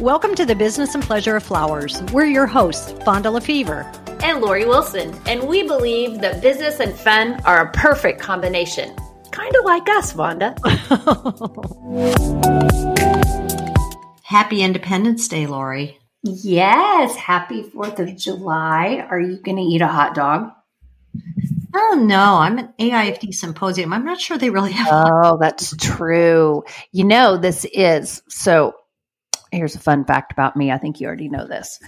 Welcome to the Business and Pleasure of Flowers. We're your hosts, Vonda LaFever and Lori Wilson, and we believe that business and fun are a perfect combination. Kind of like us, Vonda. Happy Independence Day, Lori. Yes, happy 4th of July. Are you going to eat a hot dog? Oh no, I'm an AIFD symposium. I'm not sure they really have. Oh, that's true. You know, this is so. Here's a fun fact about me. I think you already know this.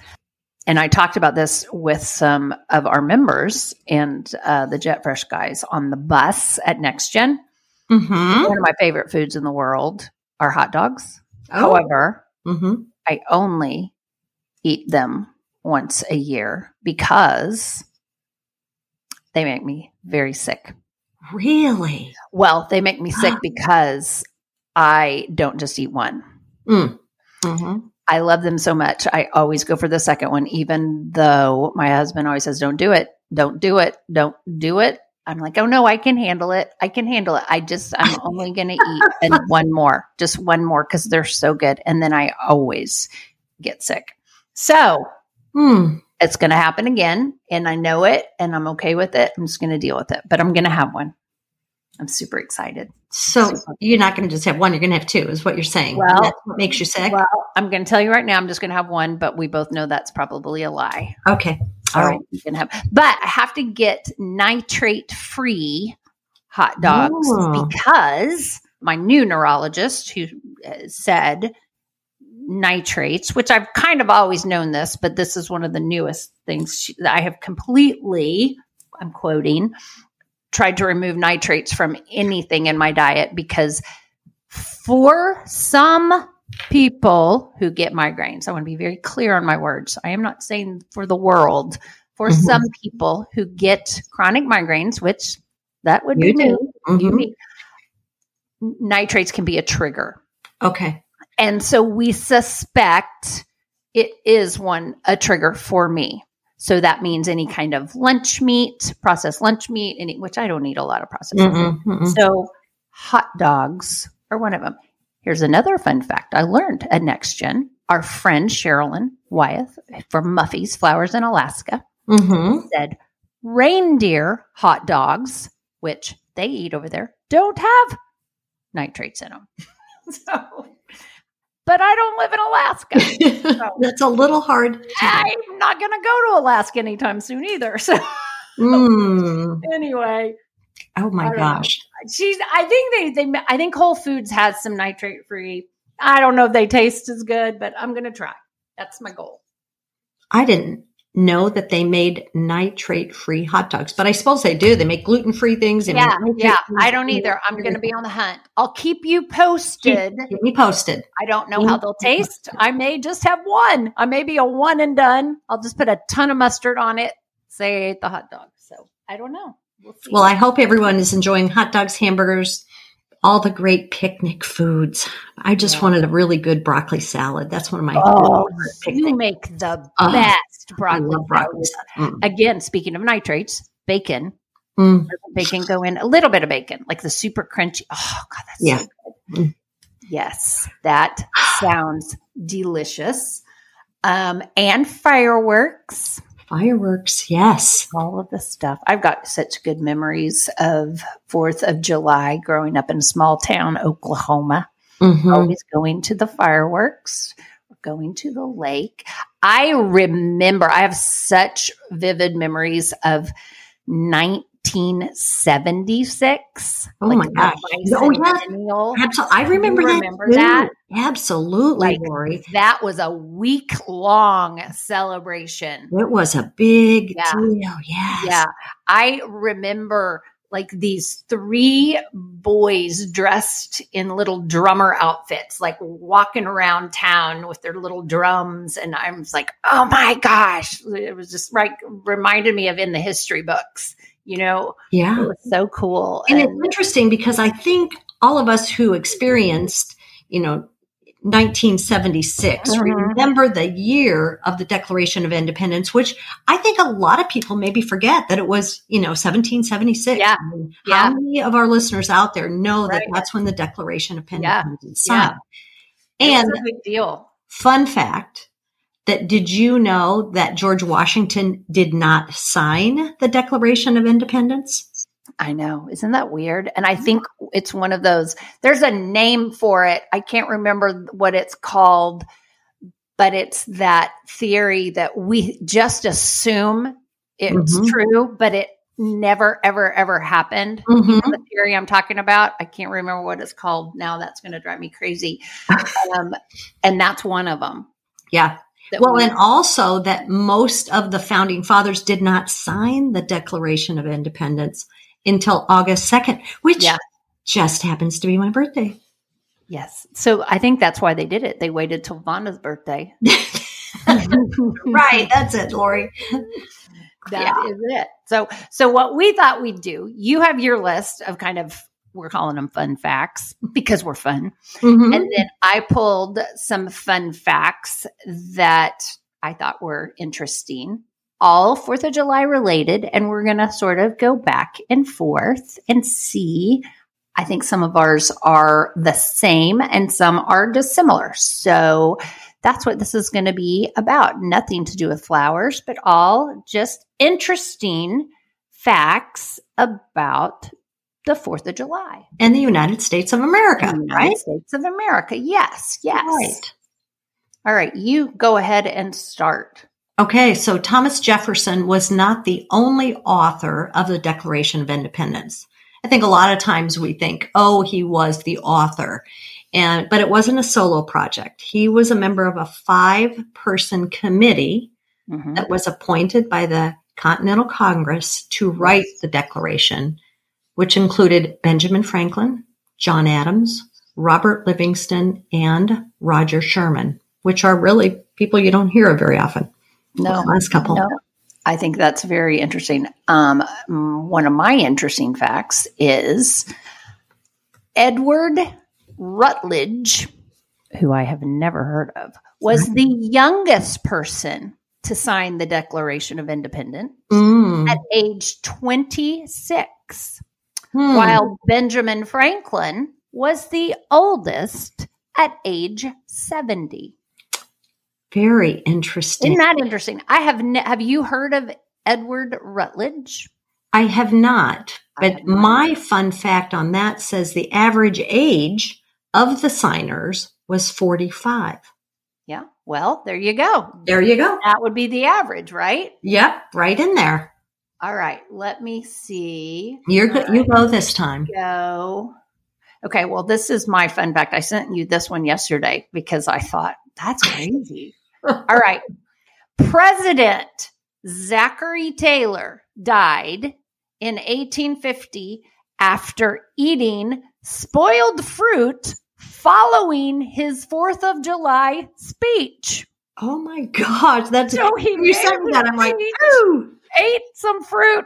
And I talked about this with some of our members and uh, the JetFresh guys on the bus at NextGen. Mm-hmm. One of my favorite foods in the world are hot dogs. Oh. However, mm-hmm. I only eat them once a year because they make me very sick. Really? Well, they make me sick because I don't just eat one. Mm. Mm-hmm. I love them so much. I always go for the second one, even though my husband always says, Don't do it. Don't do it. Don't do it. I'm like, Oh no, I can handle it. I can handle it. I just, I'm only going to eat and one more, just one more because they're so good. And then I always get sick. So, hmm it's going to happen again and I know it and I'm okay with it. I'm just going to deal with it, but I'm going to have one. I'm super excited. So you're not going to just have one, you're going to have two is what you're saying. Well, that's what makes you sick. Well, I'm going to tell you right now, I'm just going to have one, but we both know that's probably a lie. Okay. All right. You can have, but I have to get nitrate free hot dogs Ooh. because my new neurologist who uh, said nitrates, which I've kind of always known this, but this is one of the newest things that I have completely, I'm quoting, tried to remove nitrates from anything in my diet because for some people who get migraines, I want to be very clear on my words. I am not saying for the world. For mm-hmm. some people who get chronic migraines, which that would you be me, mm-hmm. nitrates can be a trigger. Okay. And so we suspect it is one a trigger for me. So that means any kind of lunch meat, processed lunch meat, any, which I don't eat a lot of processed. Mm-mm, mm-mm. So hot dogs are one of them. Here's another fun fact I learned at NextGen. Our friend Sherilyn Wyeth from Muffy's Flowers in Alaska mm-hmm. said reindeer hot dogs, which they eat over there, don't have nitrates in them. so but I don't live in Alaska. So That's a little hard. I'm not going to go to Alaska anytime soon either. So mm. anyway. Oh my gosh. Know. She's I think they they I think Whole Foods has some nitrate free. I don't know if they taste as good, but I'm going to try. That's my goal. I didn't know that they made nitrate free hot dogs, but I suppose they do. They make gluten free things. yeah, yeah. I don't either. I'm going to be on the hunt. I'll keep you posted. Keep, keep me posted. I don't know how they'll taste. I may just have one. I may be a one and done. I'll just put a ton of mustard on it. Say I ate the hot dog. So I don't know. We'll, well I hope everyone is enjoying hot dogs, hamburgers, all the great picnic foods. I just yeah. wanted a really good broccoli salad. That's one of my oh, You make the uh, best broccoli, broccoli. Mm. Again, speaking of nitrates, bacon. Mm. Bacon go in a little bit of bacon, like the super crunchy. Oh God, that's yeah. so good. Mm. Yes, that sounds delicious. Um, and fireworks. Fireworks, yes. All of the stuff. I've got such good memories of 4th of July growing up in a small town, Oklahoma. Mm-hmm. Always going to the fireworks, going to the lake. I remember, I have such vivid memories of 1976. Oh like my gosh. Oh, yeah. Absolutely. I remember, remember that. that. Absolutely, like, Lori. That was a week long celebration. It was a big yeah. deal. Yes. Yeah. I remember like these three boys dressed in little drummer outfits, like walking around town with their little drums. And I was like, oh my gosh. It was just like reminded me of in the history books you know yeah it was so cool and, and it's interesting because i think all of us who experienced you know 1976 mm-hmm. remember the year of the declaration of independence which i think a lot of people maybe forget that it was you know 1776 yeah, I mean, yeah. how many of our listeners out there know right. that that's when the declaration of independence yeah. signed yeah. and big deal Fun fact that did you know that George Washington did not sign the Declaration of Independence? I know. Isn't that weird? And I think it's one of those, there's a name for it. I can't remember what it's called, but it's that theory that we just assume it's Mhm. true, but it never, ever, ever happened. Mhm. You know the theory I'm talking about? I can't remember what it's called now. That's going to drive me crazy. um, and that's one of them. Yeah. Well, we- and also that most of the founding fathers did not sign the Declaration of Independence until August 2nd, which Yeah. just happens to be my birthday. yes. So I think that's why they did it. They waited till Vonda's birthday. right. That's it, Lori. That is it. So, so what we thought we'd do, you have your list of kind of, we're calling them fun facts because we're fun. Mhm. And then I pulled some fun facts that I thought were interesting, all Fourth of July related. And we're going to sort of go back and forth and see. I think some of ours are the same and some are dissimilar. So that's what this is going to be about. Nothing to do with flowers, but all just interesting facts about the 4th of July. and the United States of America, The United right? States of America. Yes, yes. Right. All right, you go ahead and start. Okay, so Thomas Jefferson was not the only author of the Declaration of Independence. I think a lot of times we think, oh, he was the author. And but it wasn't a solo project. He was a member of a five-person committee Mhm. that was appointed by the Continental Congress to write the Declaration, which included Benjamin Franklin, John Adams, Robert Livingston, and Roger Sherman, which are really people you don't hear of very often. No, last couple. no. I think that's very interesting. Um, one of my interesting facts is Edward Rutledge, who I have never heard of, was the youngest person to sign the Declaration of Independence Mm. at age 26. Hmm. while Benjamin Franklin was the oldest at age 70. Very interesting. Isn't that interesting? I have ne- have you heard of Edward Rutledge? I have not, but have not. my fun fact on that says the average age of the signers was 45. Yeah. Well, there you go. There you go. That would be the average, right? Yep, right in there. All right. Let me see. You're good. You go this time. Go. Okay. Well, this is my fun fact. I sent you this one yesterday because I thought that's crazy. All right. President Zachary Taylor died in 1850 after eating spoiled fruit following his 4th of July speech. Oh my gosh, that's So he you said that. I'm like, ooh. ate some fruit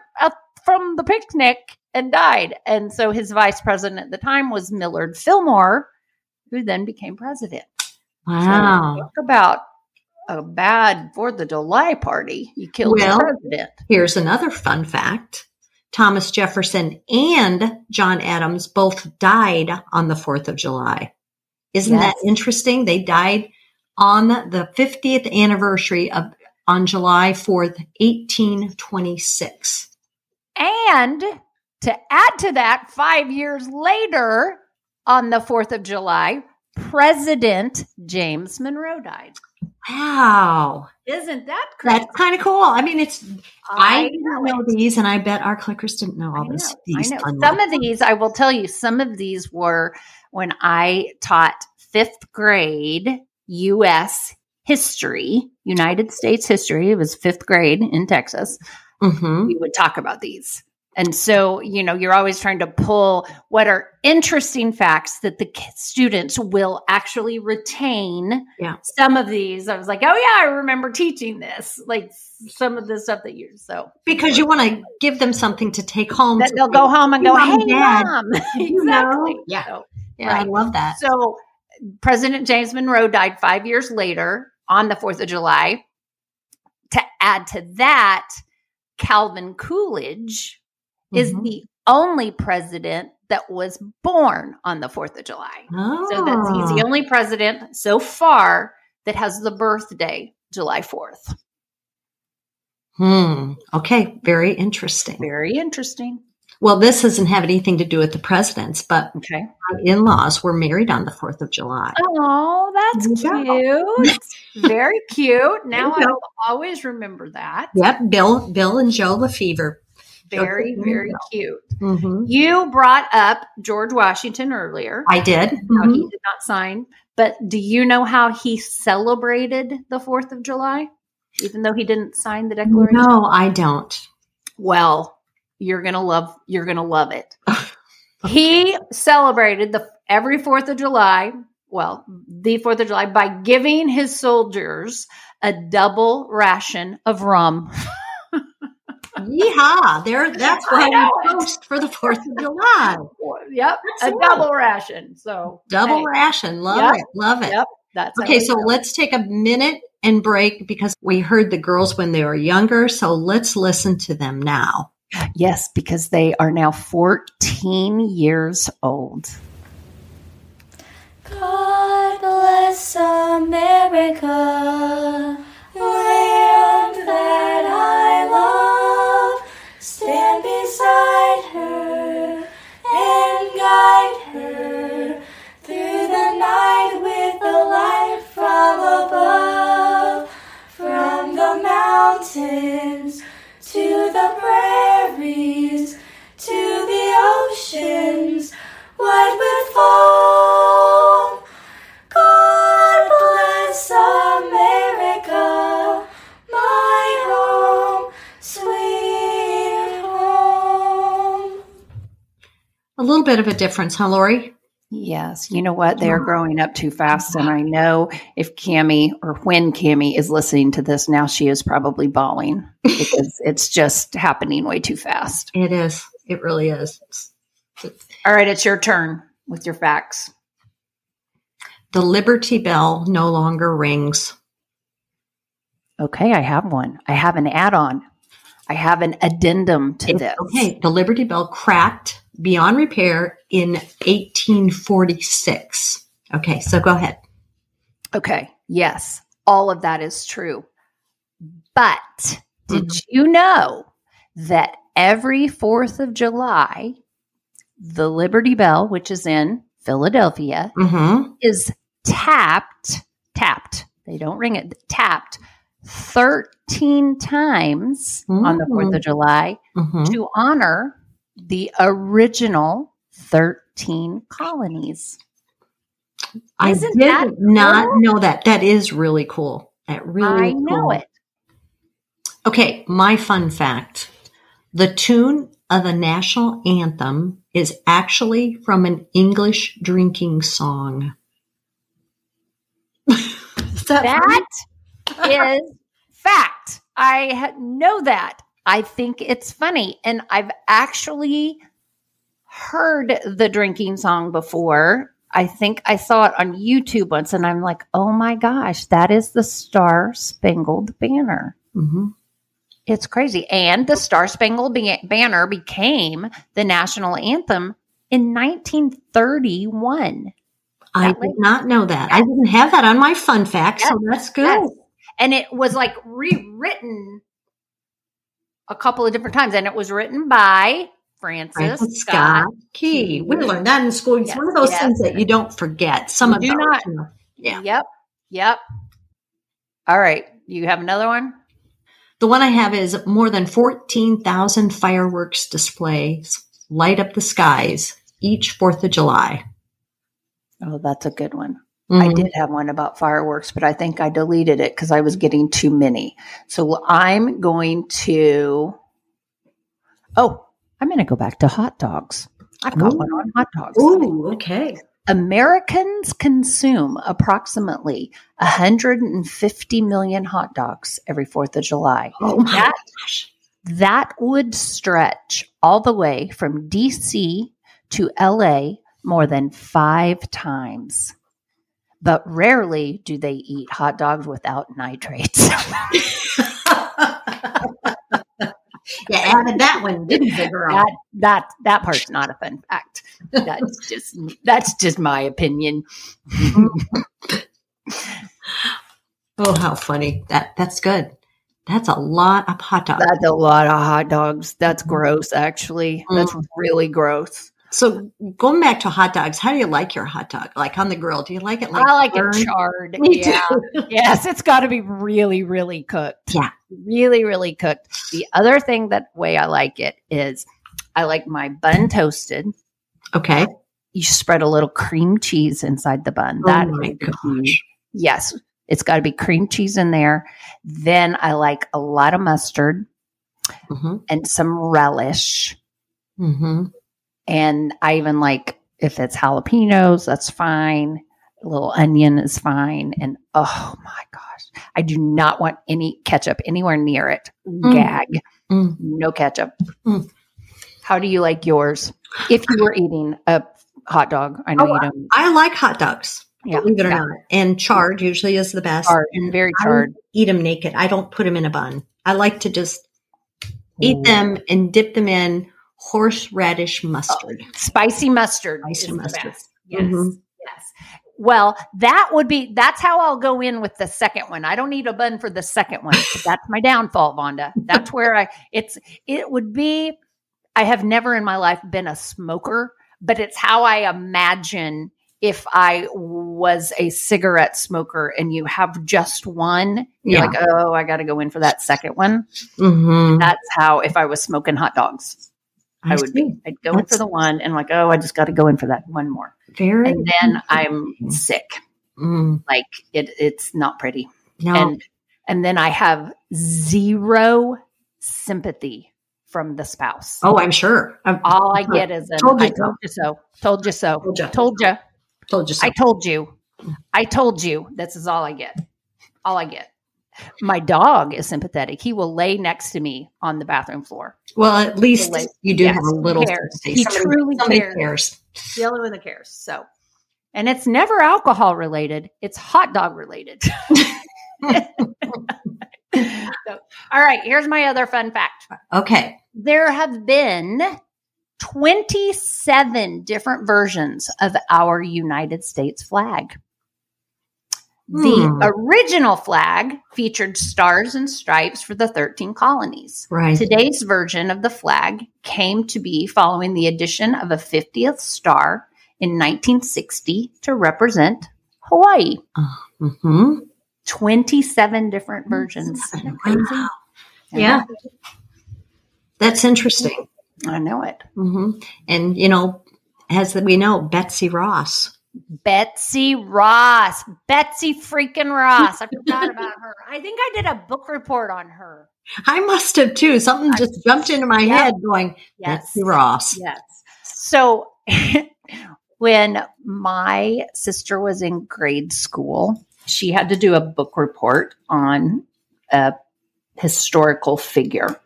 from the picnic and died. And so his vice president at the time was Millard Fillmore, who then became president. Wow. So talk about a bad Fourth of July party. You killed Well- the president. Here's another fun fact. Thomas Jefferson and John Adams both died on the 4th of July. Isn't Yes. that interesting? They died on the 50th anniversary of on July 4th, 1826. And to add to that, five years later, on the 4th of July, President James Monroe died. Wow. Isn't that? That's kind of cool. I mean, it's I, I didn't know it. these, and I bet our clickers didn't know all this. These I know. Some of these, I will tell you, some of these were when I taught fifth grade U.S. history, United States history. It was fifth grade in Texas. Mhm. We would talk about these. And so, you know, you're always trying to pull what are interesting facts that the students will actually retain. Yeah. Some of these, I was like, oh, yeah, I remember teaching this. Like some of the stuff that you, so because you want to give them something to take home. that they'll go home and go, Mom hey, Dad, mom. did you know?" exactly. Yeah. So, Yeah, I love that. so President James Monroe died five years later on the 4th of July. To add to that, Calvin Coolidge is Mhm. the only president that was born on the 4th of July. So that's he's the Oh. only president so far that has the birthday July 4th. Hmm. Okay. Very interesting. Very interesting. Well, this doesn't have anything to do with the presidents, but Okay. my in-laws were married on the 4th of July. Oh, that's cute. Very cute. Now I'll always remember that. Yep. Bill, Bill and Joe LaFever. Very, very cute. hmm You brought up George Washington earlier. I did. how he did not sign. But do you know how he celebrated the 4th of July, even though he didn't sign the Declaration? No, I don't. Well, you're gonna love you're gonna love it. he celebrated the every Fourth of July, well, the Fourth of July by giving his soldiers a double ration of rum. Yeehaw! There, that's why we post for the Fourth of July. yep, a Excellent. double ration. So Double hey, ration. Love Yep. it. Love it. Yep, that's Okay, so do it. let's take a minute and break because we heard the girls when they were younger. So let's listen to them now. Yes, because they are now 14 years old. God bless America, the oceans, white with foam. God bless America, my home, sweet home. A little bit of a difference, huh, Lori? Yes, you know what? They are growing up too fast. And uh-huh. I know if Cami or when Cami is listening to this now, she is probably bawling because it's just happening way too fast. It is. It really is. All right, it's your turn with your facts. The Liberty Bell no longer rings. Okay, I have one. I have an add on. I have an addendum to this. Okay, the Liberty Bell cracked beyond repair in 1846. Okay, so go ahead. Okay, yes, all of that is true. But did Mhm. you know that every 4th of July, the Liberty Bell, which is in Philadelphia, Mm-hmm. is tapped, tapped, they don't ring it, tapped 13 times on the 4th of July Mm-hmm. to honor the original 13 colonies. I Isn't did that not cool? know that. That is really cool. That really I is know cool. it. Okay, my fun fact. The tune of the national anthem is actually from an English drinking song. Is that? That is fact. I know that. I think it's funny. And I've actually heard the drinking song before. I think I saw it on YouTube once and I'm like, oh my gosh, that is the Star Spangled Banner. Mhm. It's crazy. And the Star Spangled Banner became the national anthem in 1931. I That did not know that. I didn't have that on my fun fact, so that's good. Yes. And it was like rewritten a couple of different times. And it was written by Francis, Francis Scott. Scott Key. We learned that in school. It's Yes, one of those yes. things that you don't forget. Some You of do not. Yeah. Yep. Yep. All right. You have another one? The one I have is more than 14,000 fireworks displays light up the skies each 4th of July. Oh, that's a good one. I Mhm. did have one about fireworks, but I think I deleted it because I was getting too many. So I'm going to. Oh, I'm going to go back to hot dogs. I've got Ooh. one on hot dogs. Ooh, okay. Americans consume approximately 150 million hot dogs every 4th of July. Oh my That- gosh. That would stretch all the way from DC to LA more than five times. But rarely do they eat hot dogs without nitrates. you added that one, didn't you, girl? that that that part's not a fun fact. That's just that's just my opinion. Oh, how funny. That that's good. That's a lot of hot dogs. That's a lot of hot dogs. That's mm-hmm. gross, actually. That's mm-hmm. really gross. So going back to hot dogs, how do you like your hot dog? Like on the grill? Do you like it like I like burned? it charred. Me yeah. too. yes, it's got to be really, really cooked. Yeah. Really, really cooked. The other thing that way I like it is I like my bun toasted. Okay. You spread a little cream cheese inside the bun. Oh That my gosh. Yes, it's got to be cream cheese in there. Then I like a lot of mustard Mm-hmm. and some relish. Mm-hmm. And I even like if it's jalapenos, that's fine. A little onion is fine. And oh my gosh, I do not want any ketchup anywhere near it. Gag. Mm. No ketchup. Mm. How do you like yours? If you were eating a hot dog, I know Oh, you don't. I like hot dogs. Yeah, believe it or yeah. not. And charred usually is the best. Charred, and very charred. eat them naked. I don't put them in a bun. I like to just eat them and dip them in horseradish mustard. Spicy mustard. Spicy mustard. Yes. Mhm. Yes. Well, that would be that's how I'll go in with the second one. I don't need a bun for the second one. that's my downfall, Vonda. That's where I it's it would be I have never in my life been a smoker, but it's how I imagine if I was a cigarette smoker and you have just one, you're Yeah. like, oh, I got to go in for that second one. Mhm. That's how if I was smoking hot dogs, I, would be. see. I'd go in for the one and like, oh, I just got to go in for that one more Very. and then I'm sick. Mm. Like it, it's not pretty. No. And and then I have zero sympathy from the spouse. oh, I'm sure. I've All I get is an Told you I so. told you so. Told you so. Told ya. Told you. told you so. I told you. I told you. This is all I get. All I get. My dog is sympathetic. He will lay next to me on the bathroom floor. well, at least Like, you do yes, have a little. he cares. He truly somebody cares. cares. Genuinely cares. So, and it's never alcohol related. It's hot dog related. So, all right, here's my other fun fact. Okay. There have been 27 different versions of our United States flag. The Hmm. original flag featured stars and stripes for the 13 colonies. Right. Today's version of the flag came to be following the addition of a 50th star in 1960 to represent Hawaii. hmm 27 different versions. Isn't that crazy? Wow. Yeah. That's interesting. I know it. hmm And, you know, as we know, Betsy Ross. Betsy Ross. Betsy freaking Ross. I forgot about her. I think I did a book report on her. I must have too. Something just jumped into my Yeah. head going, Yes. Betsy Ross. Yes. So when my sister was in grade school, she had to do a book report on a historical figure.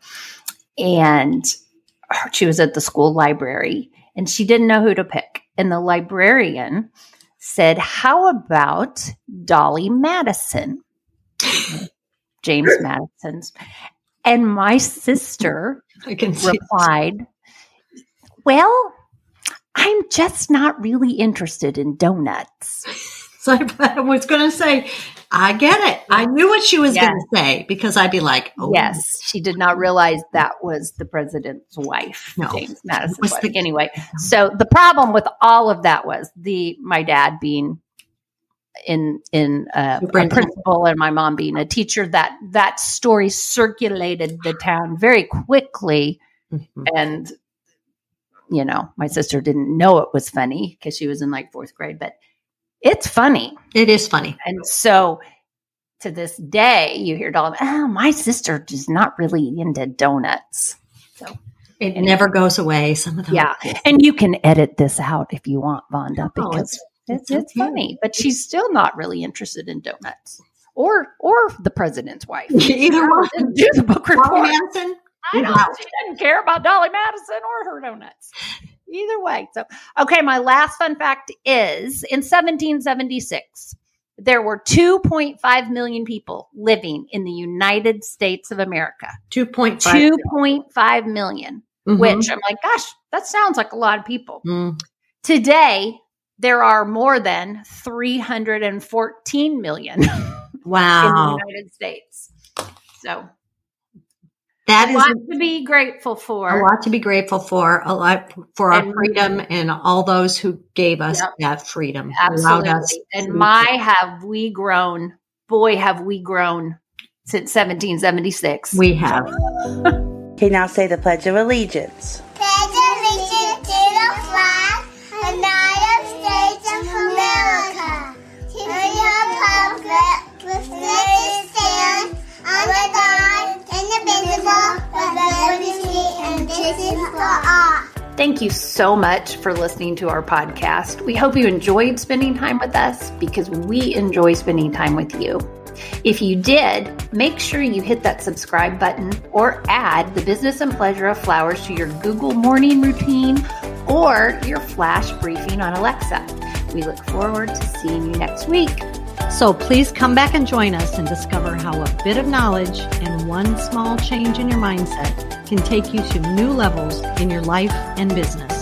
And she was at the school library and she didn't know who to pick. And the librarian said, How about Dolly Madison? James Madison's. And my sister I can replied, Well, I'm just not really interested in donuts. So I was going to say, I get it. I knew what she was Yes. going to say because I'd be like, oh, Yes, she did not realize that was the president's wife, No. James Madison's wife. the- anyway, so the problem with all of that was the my dad being in in uh, a principal and my mom being a teacher. That that story circulated the town very quickly, Mhm. and you know my sister didn't know it was funny because she was in like fourth grade, but it's funny. It is funny. And so to this day, you hear Dolly, oh, my sister is not really into donuts. So it never goes away. Some of them. Yeah. And you can edit this out if you want, Vonda, Oh, because it's- it's, it's it's okay. funny, but she's still not really interested in donuts or or the president's wife. She either one. Do the book Dolly report. Madison? I don't, she doesn't care about Dolly Madison or her donuts. Either way. So, okay, my last fun fact is in 1776, there were 2.5 million people living in the United States of America. 2.5. 2.5 million, Mhm. which I'm like, gosh, that sounds like a lot of people. Mm. Today, there are more than 314 million. Wow. in the United States. So That a is lot to be grateful for. a lot to be grateful for, a lot for our And- freedom and all those who gave us Yep. that freedom. Absolutely. us And to- my have we grown. Boy, have we grown since 1776. we have. Okay, now say the Pledge of Allegiance. Pledge allegiance to the flag of the United States of America, to the republic which which stands under Thank you so much for listening to our podcast. We hope you enjoyed spending time with us because we enjoy spending time with you. If you did, make sure you hit that subscribe button or add the business and pleasure of flowers to your Google morning routine or your flash briefing on Alexa. We look forward to seeing you next week. So please come back and join us and discover how a bit of knowledge and one small change in your mindset can take you to new levels in your life and business.